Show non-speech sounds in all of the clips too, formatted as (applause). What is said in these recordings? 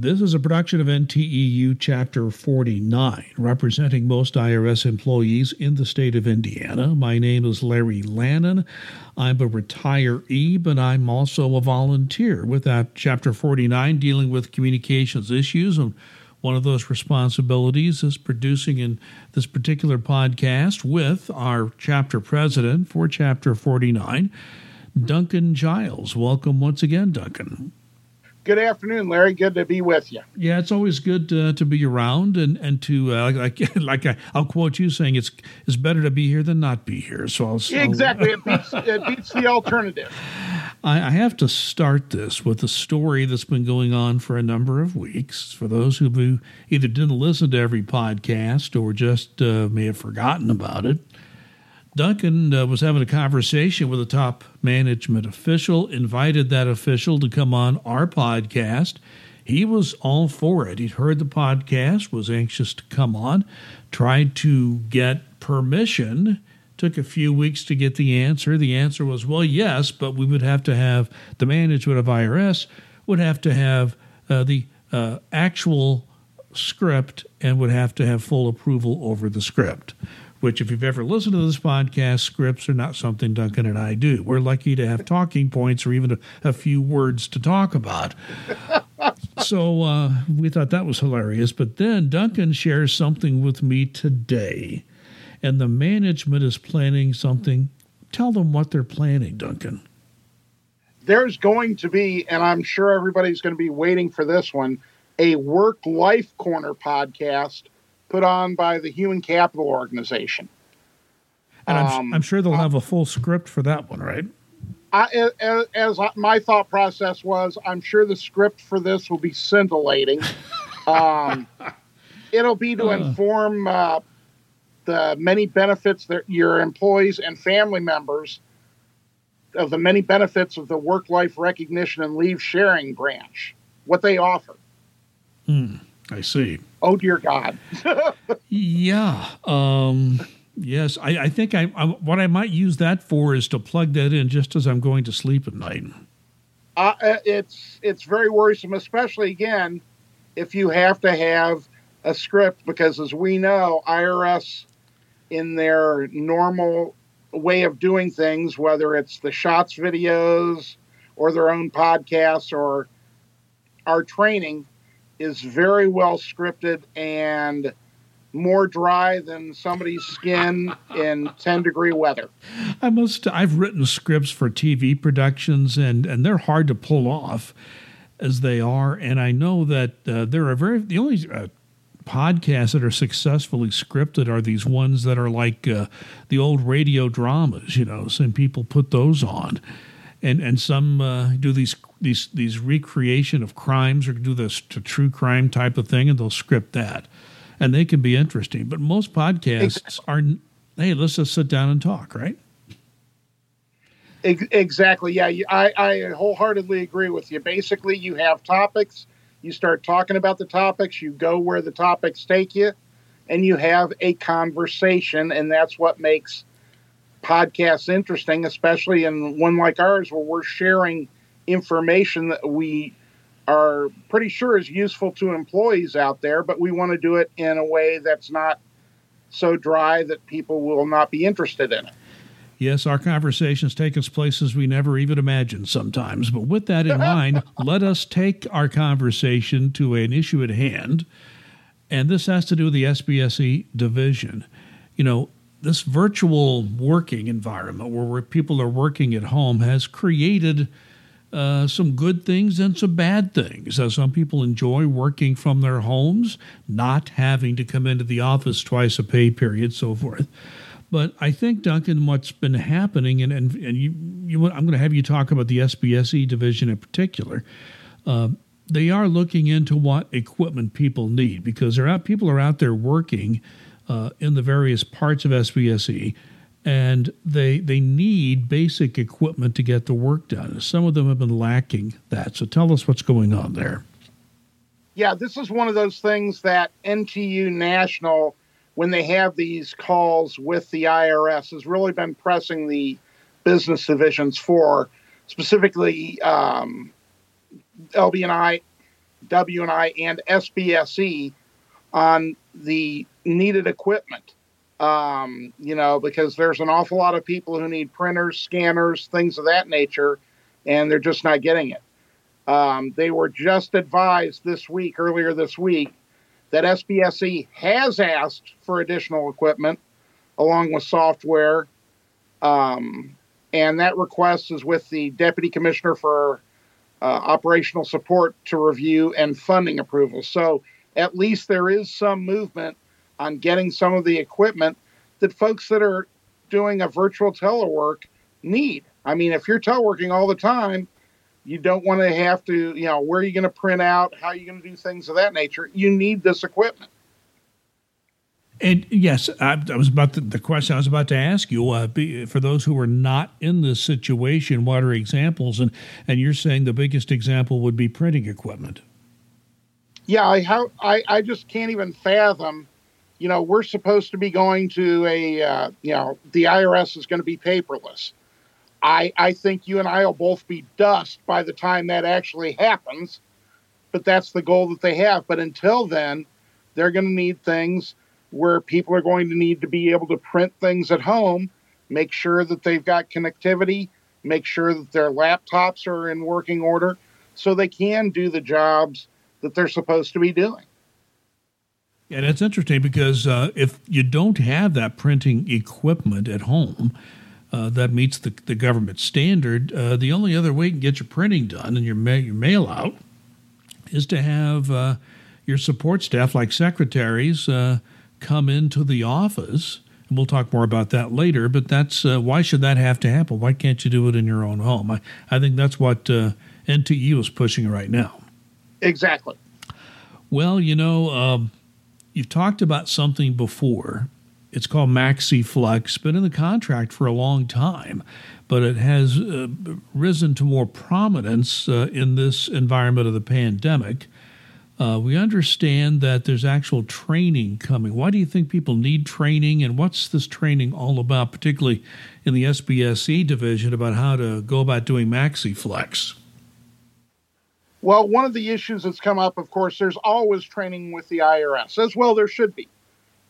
This is a production of NTEU Chapter 49, representing most IRS employees in the state of Indiana. My name is Larry Lannon. I'm a retiree, but I'm also a volunteer with that Chapter 49 dealing with communications issues. And one of those responsibilities is producing in this particular podcast with our chapter president for Chapter 49, Duncan Giles. Welcome once again, Duncan good afternoon, Larry. Good to be with you. Yeah, it's always good uh, to be around and and to uh, like like (laughs) I, will quote you saying it's it's better to be here than not be here. So I'll, exactly it beats it beats the alternative. I, I have to start this with a story that's been going on for a number of weeks. For those who either didn't listen to every podcast or just uh, may have forgotten about it. Duncan uh, was having a conversation with a top management official, invited that official to come on our podcast. He was all for it. He'd heard the podcast, was anxious to come on, tried to get permission. Took a few weeks to get the answer. The answer was, well, yes, but we would have to have the management of IRS would have to have uh, the uh, actual script and would have to have full approval over the script which, if you've ever listened to this podcast, scripts are not something Duncan and I do. We're lucky to have talking points or even a, a few words to talk about. (laughs) so uh, we thought that was hilarious. But then Duncan shares something with me today, and the management is planning something. Tell them what they're planning, Duncan. There's going to be, and I'm sure everybody's going to be waiting for this one, a work life corner podcast put on by the Human Capital Organization. And I'm, um, I'm sure they'll uh, have a full script for that one, right? I, as, as, my thought process was, I'm sure the script for this will be scintillating. (laughs) um, it'll be to uh. inform uh, the many benefits that your employees and family members of the many benefits of the work life recognition and leave sharing branch, what they offer. Hmm. I see. Oh dear God. (laughs) yeah. Um, yes, I, I think I, I, what I might use that for is to plug that in just as I'm going to sleep at night. Uh, uh, it's it's very worrisome, especially again if you have to have a script because, as we know, IRS in their normal way of doing things, whether it's the shots videos or their own podcasts or our training, is very well scripted and more dry than somebody's skin in (laughs) 10 degree weather. I must I've written scripts for TV productions and and they're hard to pull off as they are and I know that uh, there are very the only uh, podcasts that are successfully scripted are these ones that are like uh, the old radio dramas, you know, some people put those on and and some uh, do these these these recreation of crimes or do this to true crime type of thing, and they'll script that, and they can be interesting. But most podcasts are, hey, let's just sit down and talk, right? Exactly. Yeah, I, I wholeheartedly agree with you. Basically, you have topics, you start talking about the topics, you go where the topics take you, and you have a conversation, and that's what makes podcasts interesting, especially in one like ours where we're sharing information that we are pretty sure is useful to employees out there, but we want to do it in a way that's not so dry that people will not be interested in it. Yes, our conversations take us places we never even imagined sometimes. But with that in mind, (laughs) let us take our conversation to an issue at hand. And this has to do with the SBSE division. You know, this virtual working environment where, where people are working at home has created uh, some good things and some bad things. Uh, some people enjoy working from their homes, not having to come into the office twice a pay period, so forth. But I think, Duncan, what's been happening, and, and, and you, you, I'm going to have you talk about the SBSE division in particular. Uh, they are looking into what equipment people need because there are people are out there working uh, in the various parts of SBSE and they they need basic equipment to get the work done. Some of them have been lacking that. So tell us what's going on there. Yeah, this is one of those things that NTU National, when they have these calls with the IRS, has really been pressing the business divisions for, specifically um, LB&I and SBSE on the needed equipment. Um, you know, because there's an awful lot of people who need printers, scanners, things of that nature, and they're just not getting it. Um, they were just advised this week, earlier this week, that SBSE has asked for additional equipment along with software. Um, and that request is with the Deputy Commissioner for uh, Operational Support to review and funding approval. So at least there is some movement on getting some of the equipment that folks that are doing a virtual telework need. I mean, if you're teleworking all the time, you don't want to have to, you know, where are you going to print out? How are you going to do things of that nature? You need this equipment. And yes, I, I was about to, the question I was about to ask you. Uh, be, for those who are not in this situation, what are examples? And and you're saying the biggest example would be printing equipment. Yeah, I how I, I just can't even fathom. You know, we're supposed to be going to a uh, you know the IRS is going to be paperless. I I think you and I will both be dust by the time that actually happens. But that's the goal that they have. But until then, they're going to need things where people are going to need to be able to print things at home, make sure that they've got connectivity, make sure that their laptops are in working order so they can do the jobs that they're supposed to be doing. And it's interesting because uh, if you don't have that printing equipment at home uh, that meets the, the government standard, uh, the only other way you can get your printing done and your, ma- your mail out is to have uh, your support staff, like secretaries, uh, come into the office. And we'll talk more about that later, but that's uh, why should that have to happen? Why can't you do it in your own home? I, I think that's what uh, NTE is pushing right now. Exactly. Well, you know, um, you've talked about something before. It's called MaxiFlex, been in the contract for a long time, but it has uh, risen to more prominence uh, in this environment of the pandemic. Uh, we understand that there's actual training coming. Why do you think people need training, and what's this training all about, particularly in the SBSE division, about how to go about doing MaxiFlex? Well, one of the issues that's come up, of course, there's always training with the IRS, as well there should be.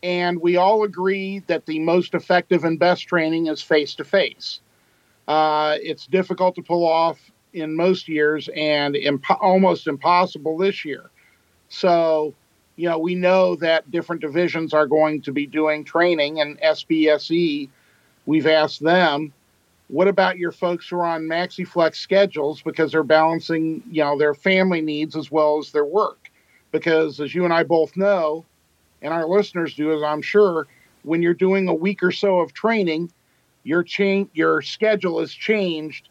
And we all agree that the most effective and best training is face to face. It's difficult to pull off in most years and almost impossible this year. So, you know, we know that different divisions are going to be doing training, and SBSE, we've asked them, what about your folks who are on MaxiFlex schedules because they're balancing, you know, their family needs as well as their work? Because as you and I both know, and our listeners do, as I'm sure, when you're doing a week or so of training, your change your schedule is changed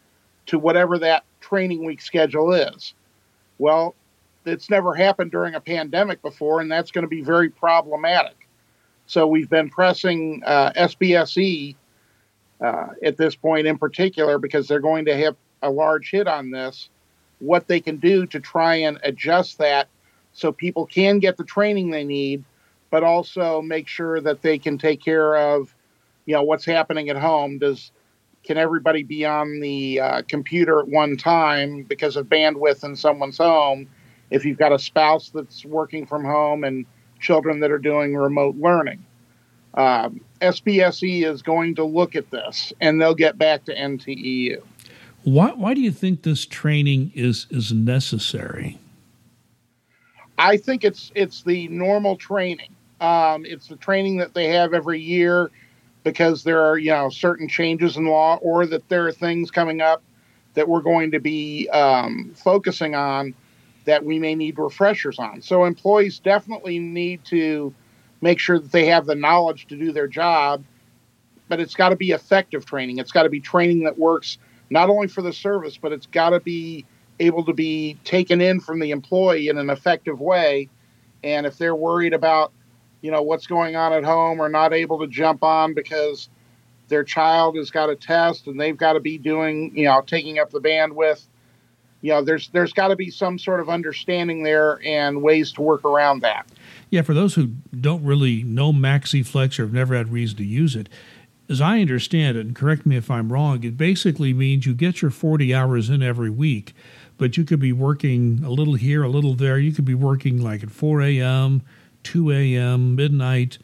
to whatever that training week schedule is. Well, it's never happened during a pandemic before, and that's going to be very problematic. So we've been pressing uh, SBSE uh, at this point in particular because they're going to have a large hit on this. What they can do to try and adjust that so people can get the training they need, but also make sure that they can take care of, you know, what's happening at home. Does can everybody be on the uh, computer at one time because of bandwidth in someone's home? if you've got a spouse that's working from home and children that are doing remote learning. Um, SBSE is going to look at this and they'll get back to NTEU. Why, why do you think this training is, is necessary? I think it's it's the normal training. Um, it's the training that they have every year because there are you know certain changes in law or that there are things coming up that we're going to be um, focusing on that we may need refreshers on. So employees definitely need to make sure that they have the knowledge to do their job, but it's got to be effective training. It's got to be training that works not only for the service, but it's got to be able to be taken in from the employee in an effective way. And if they're worried about, you know, what's going on at home or not able to jump on because their child has got a test and they've got to be doing, you know, taking up the bandwidth, you know, there's there's got to be some sort of understanding there and ways to work around that. Yeah, for those who don't really know MaxiFlex or have never had reason to use it, as I understand it, and correct me if I'm wrong, it basically means you get your 40 hours in every week, but you could be working a little here, a little there. You could be working like at 4 a.m., 2 a.m., midnight.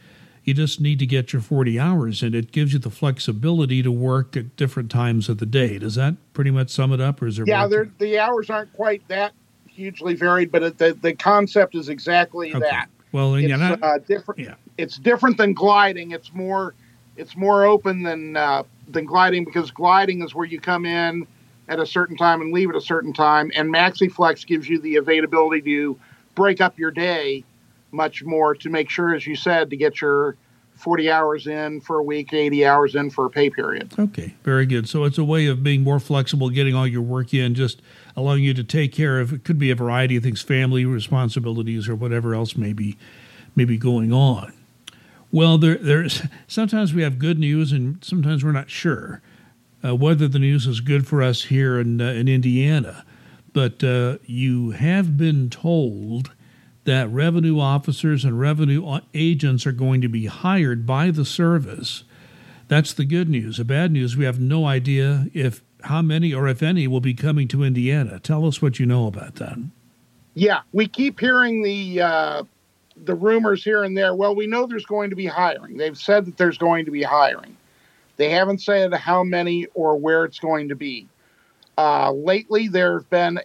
You just need to get your 40 hours, and it gives you the flexibility to work at different times of the day. Does that pretty much sum it up, or is there? Yeah, the hours aren't quite that hugely varied, but it, the the concept is exactly okay. that. Well, it's not, uh, different. Yeah. It's different than gliding. It's more it's more open than uh, than gliding because gliding is where you come in at a certain time and leave at a certain time, and MaxiFlex gives you the availability to break up your day much more to make sure, as you said, to get your 40 hours in for a week, 80 hours in for a pay period. Okay, very good. So it's a way of being more flexible, getting all your work in, just allowing you to take care of it could be a variety of things, family responsibilities or whatever else may be, may be going on. Well, there, there's sometimes we have good news and sometimes we're not sure uh, whether the news is good for us here in, uh, in Indiana. But uh, you have been told that revenue officers and revenue agents are going to be hired by the service. That's the good news. The bad news, we have no idea if how many or if any will be coming to Indiana. Tell us what you know about that. Yeah, we keep hearing the uh, the rumors here and there. Well, we know there's going to be hiring. They've said that there's going to be hiring. They haven't said how many or where it's going to be. Uh, lately, there have been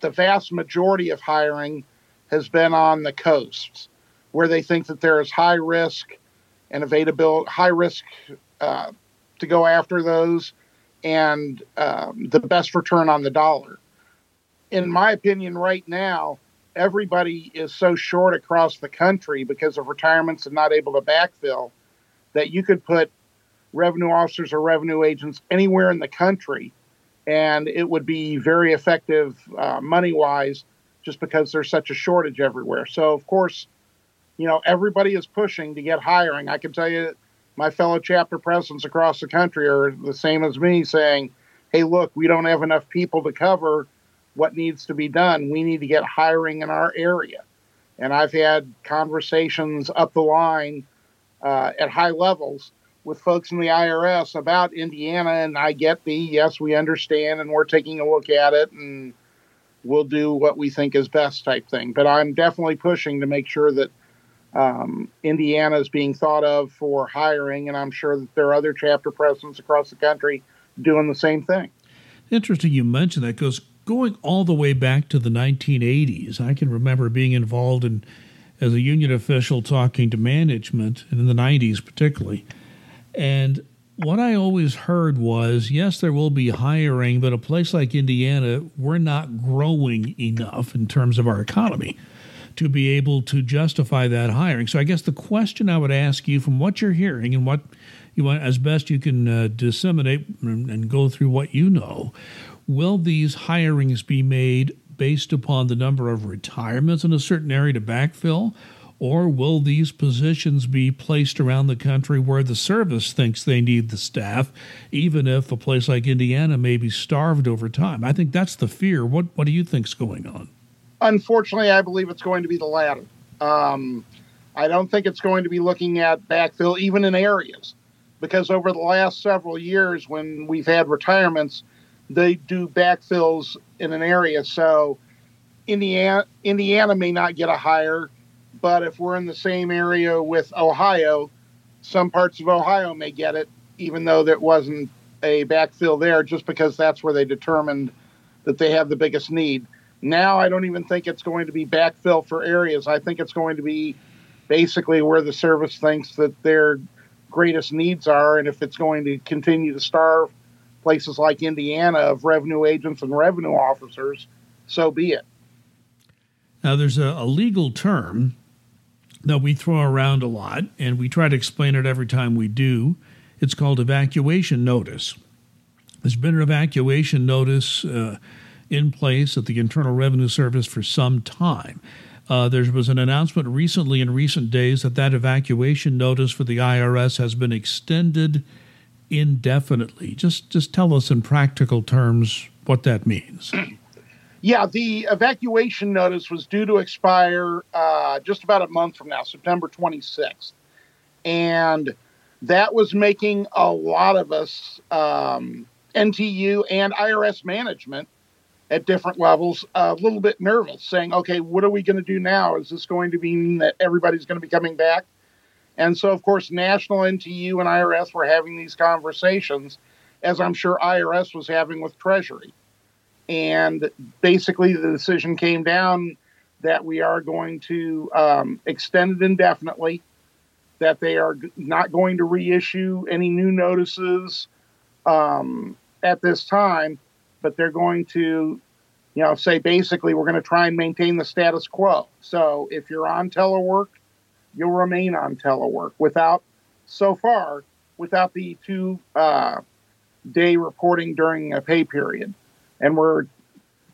the vast majority of hiring has been on the coasts where they think that there is high risk and availability, high risk uh, to go after those and um, the best return on the dollar. In my opinion, right now, everybody is so short across the country because of retirements and not able to backfill that you could put revenue officers or revenue agents anywhere in the country and it would be very effective uh, money wise just because there's such a shortage everywhere. So, of course, you know, everybody is pushing to get hiring. I can tell you, my fellow chapter presidents across the country are the same as me saying, hey, look, we don't have enough people to cover what needs to be done. We need to get hiring in our area. And I've had conversations up the line uh, at high levels with folks in the IRS about Indiana, and I get the yes, we understand, and we're taking a look at it, and we'll do what we think is best type thing. But I'm definitely pushing to make sure that um, Indiana is being thought of for hiring, and I'm sure that there are other chapter presidents across the country doing the same thing. Interesting you mentioned that because going all the way back to the 1980s, I can remember being involved in as a union official talking to management, and in the 90s particularly. And what I always heard was yes, there will be hiring, but a place like Indiana, we're not growing enough in terms of our economy to be able to justify that hiring. So I guess the question I would ask you from what you're hearing and what you want, as best you can uh, disseminate and, and go through what you know, will these hirings be made based upon the number of retirements in a certain area to backfill? Or will these positions be placed around the country where the service thinks they need the staff, even if a place like Indiana may be starved over time? I think that's the fear. What, what do you think's going on? Unfortunately, I believe it's going to be the latter. Um, I don't think it's going to be looking at backfill, even in areas, because over the last several years, when we've had retirements, they do backfills in an area. So Indiana, Indiana may not get a hire but if we're in the same area with Ohio, some parts of Ohio may get it, even though there wasn't a backfill there, just because that's where they determined that they have the biggest need. Now, I don't even think it's going to be backfill for areas. I think it's going to be basically where the service thinks that their greatest needs are. And if it's going to continue to starve places like Indiana of revenue agents and revenue officers, so be it. Now, there's a, a legal term that we throw around a lot, and we try to explain it every time we do. It's called evacuation notice. There's been an evacuation notice uh, in place at the Internal Revenue Service for some time. Uh, there was an announcement recently in recent days that that evacuation notice for the IRS has been extended indefinitely. Just just tell us in practical terms what that means. Yeah, the evacuation notice was due to expire uh, just about a month from now, September 26th. And that was making a lot of us, um, NTU and IRS management, at different levels a little bit nervous, saying, okay, what are we going to do now? Is this going to mean that everybody's going to be coming back? And so, of course, National NTU and IRS were having these conversations, as I'm sure IRS was having with Treasury. And basically, the decision came down that we are going to um, extend it indefinitely, that they are not going to reissue any new notices um, at this time, but they're going to, you know, say basically we're going to try and maintain the status quo. So if you're on telework, you'll remain on telework without, so far, without the two uh, day reporting during a pay period. And we're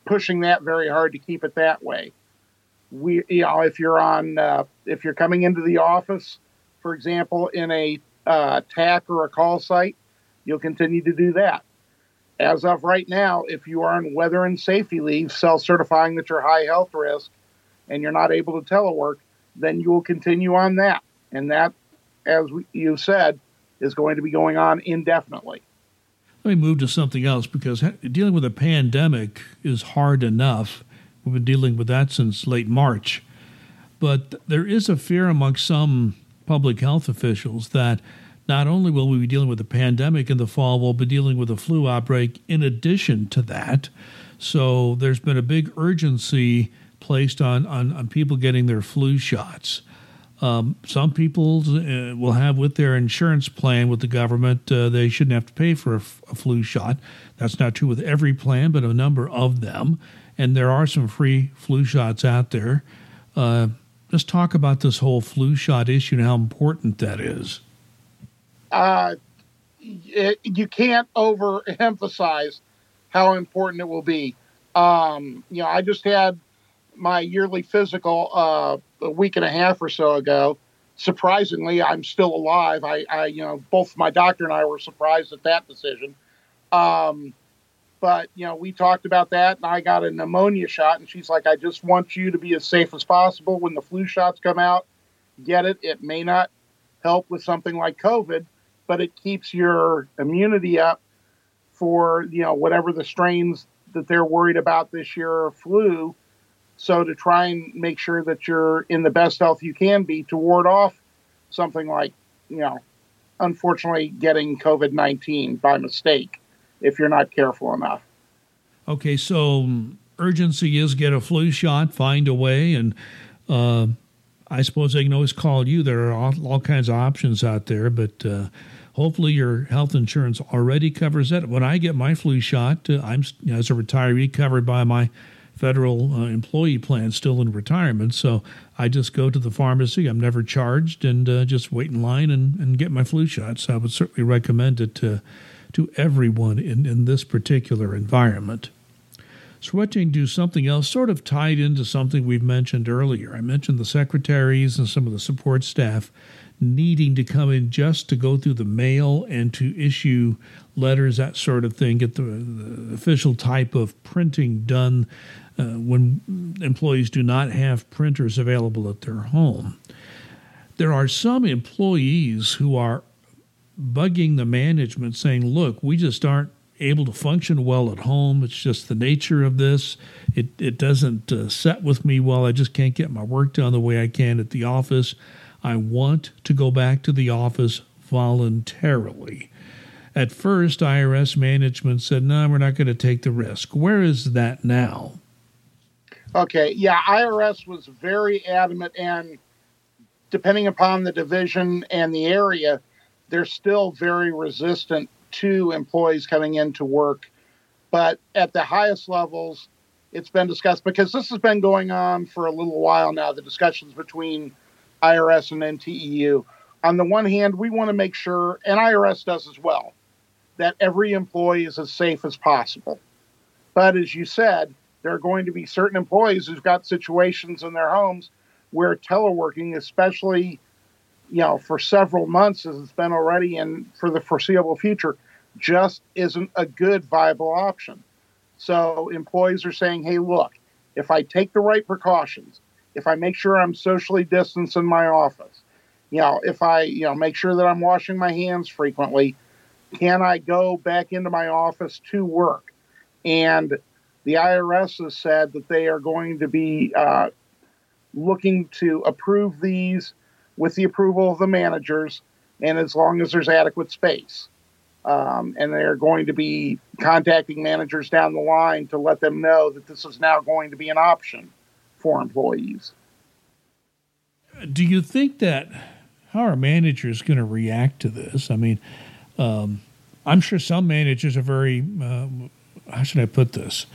pushing that very hard to keep it that way. We, you know, if you're on, uh, if you're coming into the office, for example, in a uh, TAC or a call site, you'll continue to do that. As of right now, if you are on weather and safety leave, self certifying that you're high health risk and you're not able to telework, then you will continue on that. And that, as you said, is going to be going on indefinitely. Let me move to something else because dealing with a pandemic is hard enough. We've been dealing with that since late March. But there is a fear amongst some public health officials that not only will we be dealing with a pandemic in the fall, we'll be dealing with a flu outbreak in addition to that. So there's been a big urgency placed on, on, on people getting their flu shots. Um, some people uh, will have with their insurance plan with the government, uh, they shouldn't have to pay for a, f- a flu shot. That's not true with every plan, but a number of them. And there are some free flu shots out there. Uh, just talk about this whole flu shot issue and how important that is. Uh, it, you can't overemphasize how important it will be. Um, you know, I just had my yearly physical uh, a week and a half or so ago. Surprisingly, I'm still alive. I, I, you know, both my doctor and I were surprised at that decision. Um, but you know, we talked about that, and I got a pneumonia shot, and she's like, "I just want you to be as safe as possible when the flu shots come out. Get it. It may not help with something like COVID, but it keeps your immunity up for you know whatever the strains that they're worried about this year are flu so to try and make sure that you're in the best health you can be to ward off something like, you know, unfortunately getting COVID 19 by mistake if you're not careful enough. Okay, so urgency is get a flu shot, find a way, and uh, I suppose they can always call you. There are all, all kinds of options out there, but uh, hopefully your health insurance already covers that. When I get my flu shot, uh, I'm as a retiree covered by my federal uh, employee plan still in retirement. So I just go to the pharmacy. I'm never charged and uh, just wait in line and, and get my flu shot. So I would certainly recommend it to, to everyone in, in this particular environment. Switching to do something else, sort of tied into something we've mentioned earlier. I mentioned the secretaries and some of the support staff needing to come in just to go through the mail and to issue letters, that sort of thing, get the, the official type of printing done uh, when employees do not have printers available at their home. There are some employees who are bugging the management saying, look, we just aren't able to function well at home. It's just the nature of this. It, it doesn't uh, set with me well. I just can't get my work done the way I can at the office. I want to go back to the office voluntarily. At first, IRS management said, no, we're not going to take the risk. Where is that now? Okay, yeah, IRS was very adamant, and depending upon the division and the area, they're still very resistant to employees coming in to work. But at the highest levels, it's been discussed because this has been going on for a little while now the discussions between IRS and NTEU. On the one hand, we want to make sure, and IRS does as well, that every employee is as safe as possible. But as you said, there are going to be certain employees who've got situations in their homes where teleworking, especially you know for several months as it's been already and for the foreseeable future, just isn't a good viable option. So employees are saying, "Hey, look, if I take the right precautions, if I make sure I'm socially distanced in my office, you know, if I you know make sure that I'm washing my hands frequently, can I go back into my office to work?" And The IRS has said that they are going to be uh, looking to approve these with the approval of the managers, and as long as there's adequate space. Um, and they're going to be contacting managers down the line to let them know that this is now going to be an option for employees. Do you think that how are managers going to react to this? I mean, um, I'm sure some managers are very, uh, how should I put this?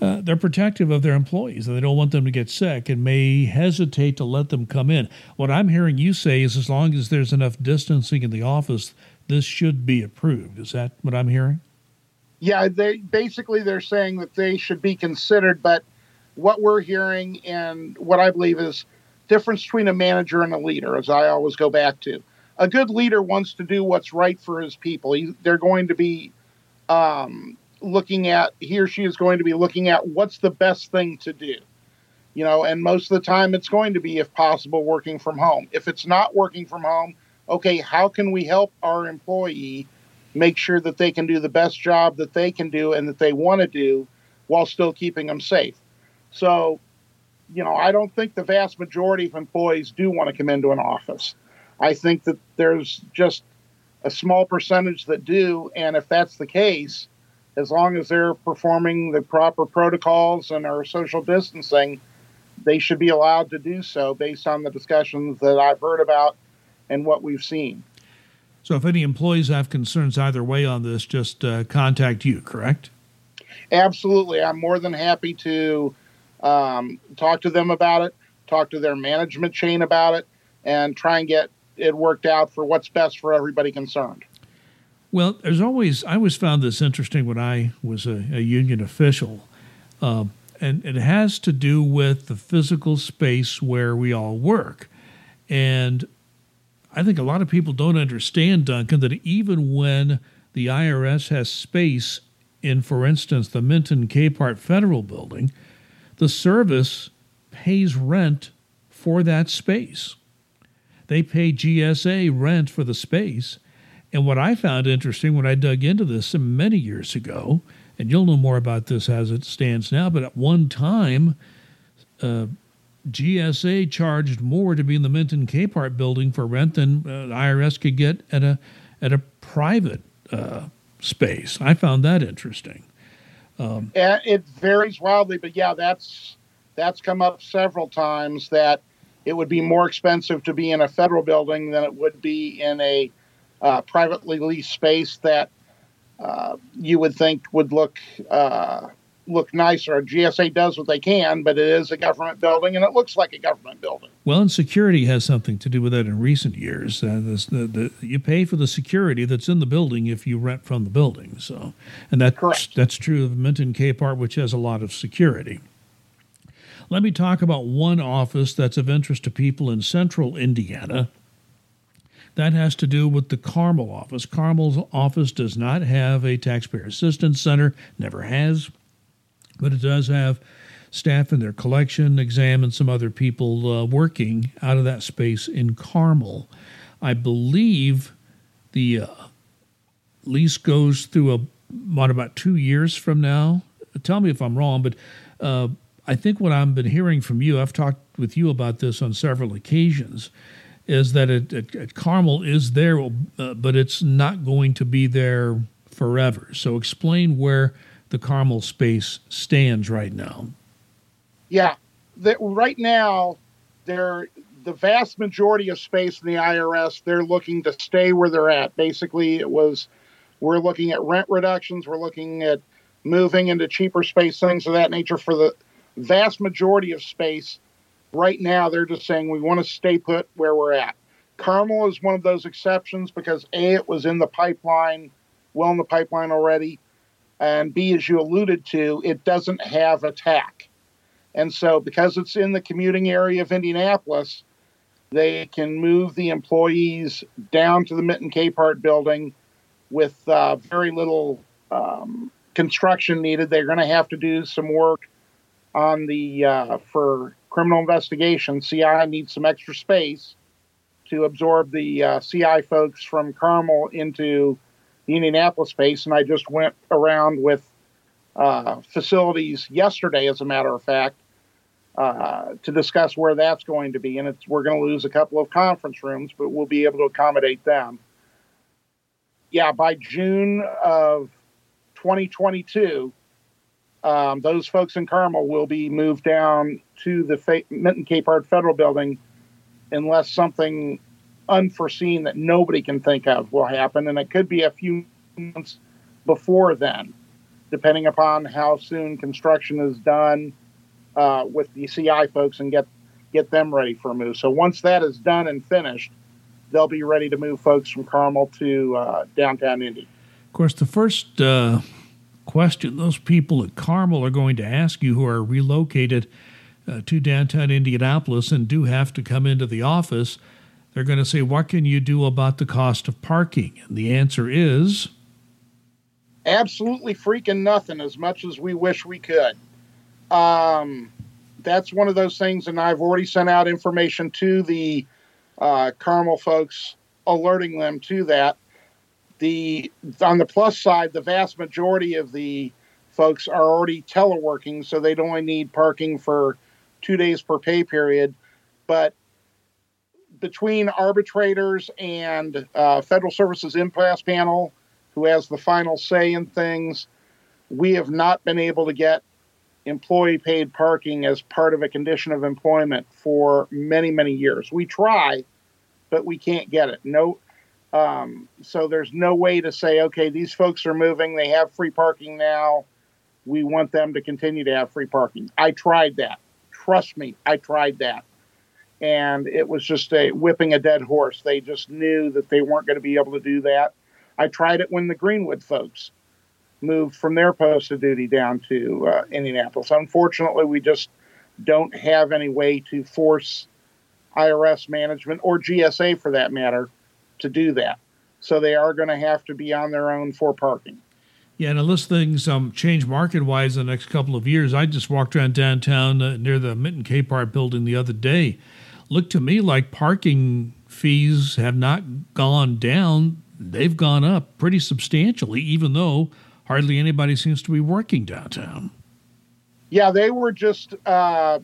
Uh, they're protective of their employees and they don't want them to get sick and may hesitate to let them come in. What I'm hearing you say is as long as there's enough distancing in the office, this should be approved. Is that what I'm hearing? Yeah, they basically they're saying that they should be considered, but what we're hearing and what I believe is difference between a manager and a leader, as I always go back to. A good leader wants to do what's right for his people. He, they're going to be um, looking at, he or she is going to be looking at what's the best thing to do. You know, and most of the time it's going to be, if possible, working from home. If it's not working from home, okay, how can we help our employee make sure that they can do the best job that they can do and that they want to do while still keeping them safe? So you know, I don't think the vast majority of employees do want to come into an office. I think that there's just a small percentage that do, and if that's the case, as long as they're performing the proper protocols and are social distancing, they should be allowed to do so based on the discussions that I've heard about and what we've seen. So, if any employees have concerns either way on this, just uh, contact you, correct? Absolutely. I'm more than happy to um, talk to them about it, talk to their management chain about it, and try and get it worked out for what's best for everybody concerned. Well, there's always, I always found this interesting when I was a, a union official. Uh, and it has to do with the physical space where we all work. And I think a lot of people don't understand, Duncan, that even when the IRS has space in, for instance, the Minton Capehart Federal Building, the service pays rent for that space. They pay GSA rent for the space. And what I found interesting when I dug into this many years ago, and you'll know more about this as it stands now, but at one time, uh, GSA charged more to be in the Minton Capehart building for rent than uh, IRS could get at a at a private uh, space. I found that interesting. Um, it varies wildly, but yeah, that's that's come up several times that it would be more expensive to be in a federal building than it would be in a uh, privately leased space that uh, you would think would look uh, look nicer. GSA does what they can, but it is a government building and it looks like a government building. Well, and security has something to do with that in recent years. Uh, this, the, the, you pay for the security that's in the building if you rent from the building. So, and that, Correct. that's true of Minton Capehart, which has a lot of security. Let me talk about one office that's of interest to people in central Indiana. That has to do with the Carmel office. Carmel's office does not have a taxpayer assistance center, never has but it does have staff in their collection, exam, and some other people uh, working out of that space in Carmel. I believe the uh, lease goes through a what about two years from now. Tell me if I'm wrong, but uh, I think what I've been hearing from you, I've talked with you about this on several occasions, is that it, it, it Carmel is there, uh, but it's not going to be there forever. So explain where the Carmel space stands right now? Yeah, right now, they're the vast majority of space in the IRS. They're looking to stay where they're at. Basically, it was we're looking at rent reductions. We're looking at moving into cheaper space, things of that nature. For the vast majority of space, right now, they're just saying we want to stay put where we're at. Carmel is one of those exceptions because A, it was in the pipeline, well in the pipeline already and B, as you alluded to, it doesn't have a TAC. And so, because it's in the commuting area of Indianapolis, they can move the employees down to the Minton Capehart building with uh, very little um, construction needed. They're going to have to do some work on the uh, for criminal investigation. CI needs some extra space to absorb the uh, CI folks from Carmel into the Indianapolis space, and I just went around with uh, facilities yesterday, as a matter of fact, uh, to discuss where that's going to be. And we're going to lose a couple of conference rooms, but we'll be able to accommodate them. Yeah, by June of 2022, um, those folks in Carmel will be moved down to the Minton Capehart Federal Building unless something unforeseen that nobody can think of will happen. And it could be a few months before then, depending upon how soon construction is done uh, with the CI folks and get get them ready for a move. So once that is done and finished, they'll be ready to move folks from Carmel to uh, downtown Indy. Of course, the first uh, question those people at Carmel are going to ask you who are relocated uh, to downtown Indianapolis and do have to come into the office, they're going to say, What can you do about the cost of parking? And the answer is absolutely freaking nothing as much as we wish we could. Um, that's one of those things, and I've already sent out information to the uh, Carmel folks, alerting them to that. The on the plus side, the vast majority of the folks are already teleworking, so they'd only need parking for two days per pay period. But between arbitrators and uh, Federal Services Impasse Panel, who has the final say in things, we have not been able to get employee paid parking as part of a condition of employment for many, many years. We try, but we can't get it. No, um, so there's no way to say, okay, these folks are moving, they have free parking now. We want them to continue to have free parking. I tried that. Trust me, I tried that. And it was just a whipping a dead horse. They just knew that they weren't going to be able to do that. I tried it when the Greenwood folks moved from their post of duty down to uh, Indianapolis. Unfortunately, we just don't have any way to force IRS management or GSA for that matter to do that. So they are going to have to be on their own for parking. Yeah, and unless things um, change market wise in the next couple of years, I just walked around downtown uh, near the Minton Capehart building the other day. Looked to me like parking fees have not gone down, they've gone up pretty substantially, even though hardly anybody seems to be working downtown. Yeah, they were just uh,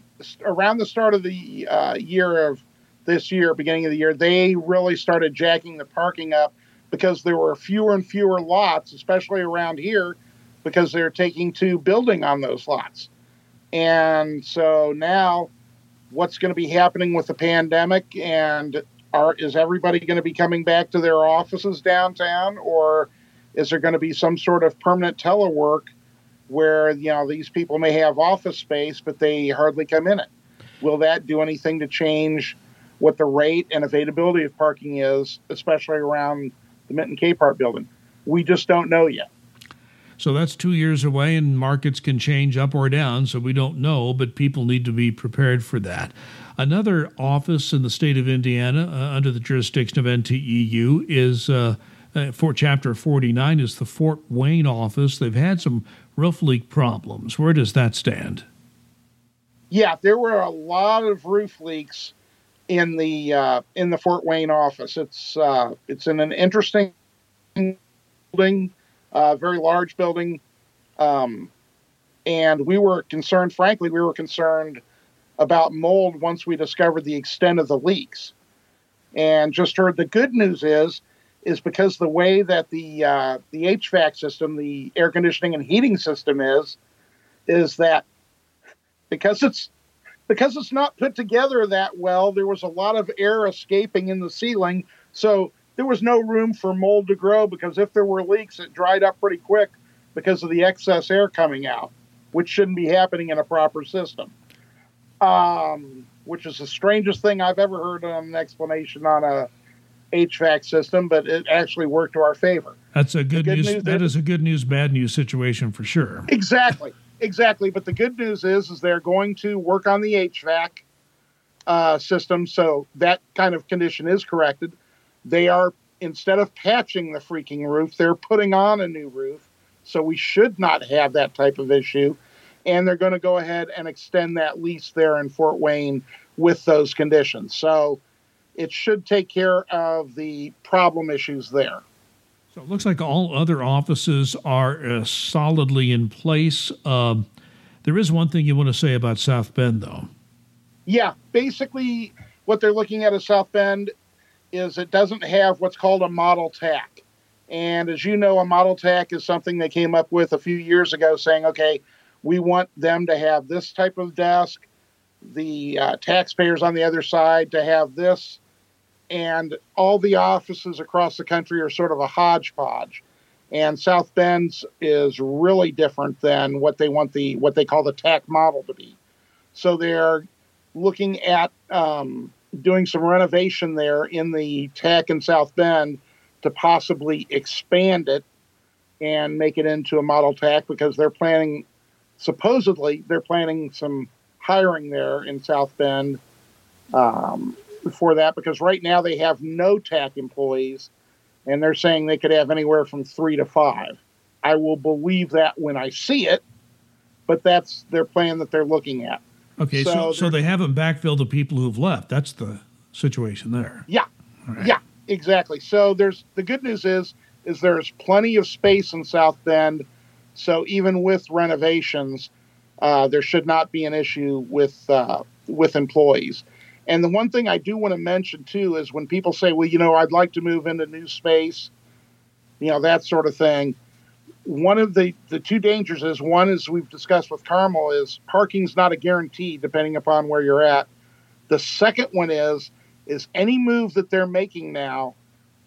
around the start of the uh, year of this year, beginning of the year, they really started jacking the parking up because there were fewer and fewer lots, especially around here, because they're taking to building on those lots. And so now, what's going to be happening with the pandemic? And are, is everybody going to be coming back to their offices downtown, or is there going to be some sort of permanent telework where you know these people may have office space but they hardly come in it? Will that do anything to change what the rate and availability of parking is, especially around the Minton K Capehart building? We just don't know yet. So that's two years away, and markets can change up or down, so we don't know, but people need to be prepared for that. Another office in the state of Indiana uh, under the jurisdiction of NTEU is uh, uh, for Chapter 49 is the Fort Wayne office. They've had some roof leak problems. Where does that stand? Yeah, there were a lot of roof leaks in the uh, in the Fort Wayne office. It's uh, it's in an interesting building, uh, very large building, um, and we were concerned. Frankly, we were concerned about mold once we discovered the extent of the leaks, and just heard the good news is is because the way that the uh, the HVAC system, the air conditioning and heating system is, is that because it's because it's not put together that well, there was a lot of air escaping in the ceiling, so there was no room for mold to grow. Because if there were leaks, it dried up pretty quick because of the excess air coming out, which shouldn't be happening in a proper system. Um, which is the strangest thing I've ever heard on an explanation on a HVAC system, but it actually worked to our favor. That's a good, good news. news that is a good news, bad news situation for sure. Exactly, exactly. But the good news is, is they're going to work on the HVAC uh, system, so that kind of condition is corrected. They are instead of patching the freaking roof, they're putting on a new roof, so we should not have that type of issue. And they're going to go ahead and extend that lease there in Fort Wayne with those conditions. So it should take care of the problem issues there. So it looks like all other offices are uh, solidly in place. Um, there is one thing you want to say about South Bend, though. Yeah, basically, what they're looking at at South Bend is it doesn't have what's called a model TAC. And as you know, a model TAC is something they came up with a few years ago saying, okay, we want them to have this type of desk, the uh, taxpayers on the other side to have this and all the offices across the country are sort of a hodgepodge. And South Bend's is really different than what they want the what they call the TAC model to be. So they're looking at um, doing some renovation there in the TAC in South Bend to possibly expand it and make it into a model TAC because they're planning, supposedly, they're planning some hiring there in South Bend um, for that because right now they have no TAC employees and they're saying they could have anywhere from three to five. I will believe that when I see it, but that's their plan that they're looking at. Okay, so, so, so they haven't backfilled the people who've left. That's the situation there. Yeah, right. yeah, exactly. So there's the good news is is there's plenty of space in South Bend. So even with renovations, uh, there should not be an issue with uh, with employees. And the one thing I do want to mention too is when people say, well, you know, I'd like to move into new space, you know, that sort of thing. One of the, the two dangers is one is we've discussed with Carmel is parking's not a guarantee depending upon where you're at. The second one is is any move that they're making now,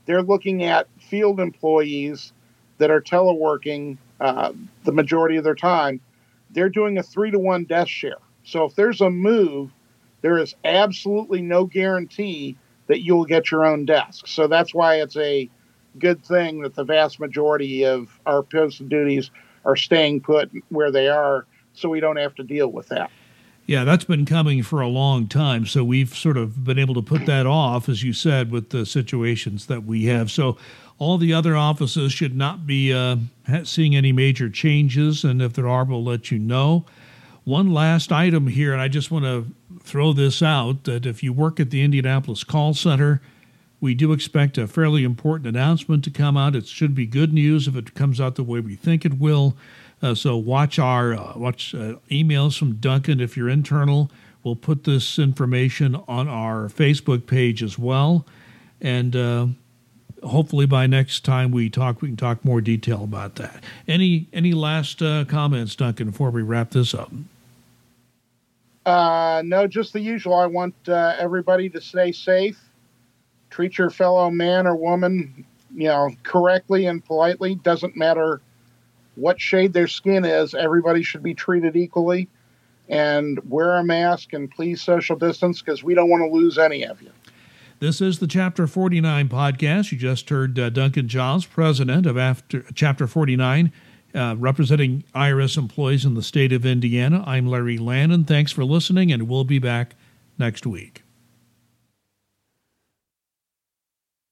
they're looking at field employees that are teleworking uh, the majority of their time. They're doing a three to one desk share. So if there's a move there is absolutely no guarantee that you'll get your own desk. So that's why it's a good thing that the vast majority of our posted duties are staying put where they are so we don't have to deal with that. Yeah, that's been coming for a long time. So we've sort of been able to put that off, as you said, with the situations that we have. So all the other offices should not be uh, seeing any major changes. And if there are, we'll let you know. One last item here, and I just want to throw this out that if you work at the Indianapolis call center, we do expect a fairly important announcement to come out. It should be good news if it comes out the way we think it will. Uh, so watch our uh, watch uh, emails from Duncan if you're internal. We'll put this information on our Facebook page as well, and uh, hopefully by next time we talk, we can talk more detail about that. Any any last uh, comments, Duncan, before we wrap this up? Uh, no, just the usual. I want uh, everybody to stay safe, treat your fellow man or woman, you know, correctly and politely. Doesn't matter what shade their skin is. Everybody should be treated equally, and wear a mask and please social distance because we don't want to lose any of you. This is the Chapter 49 podcast. You just heard uh, Duncan Giles, president of After Chapter 49 uh, representing IRS employees in the state of Indiana. I'm Larry Lannon. Thanks for listening, and we'll be back next week.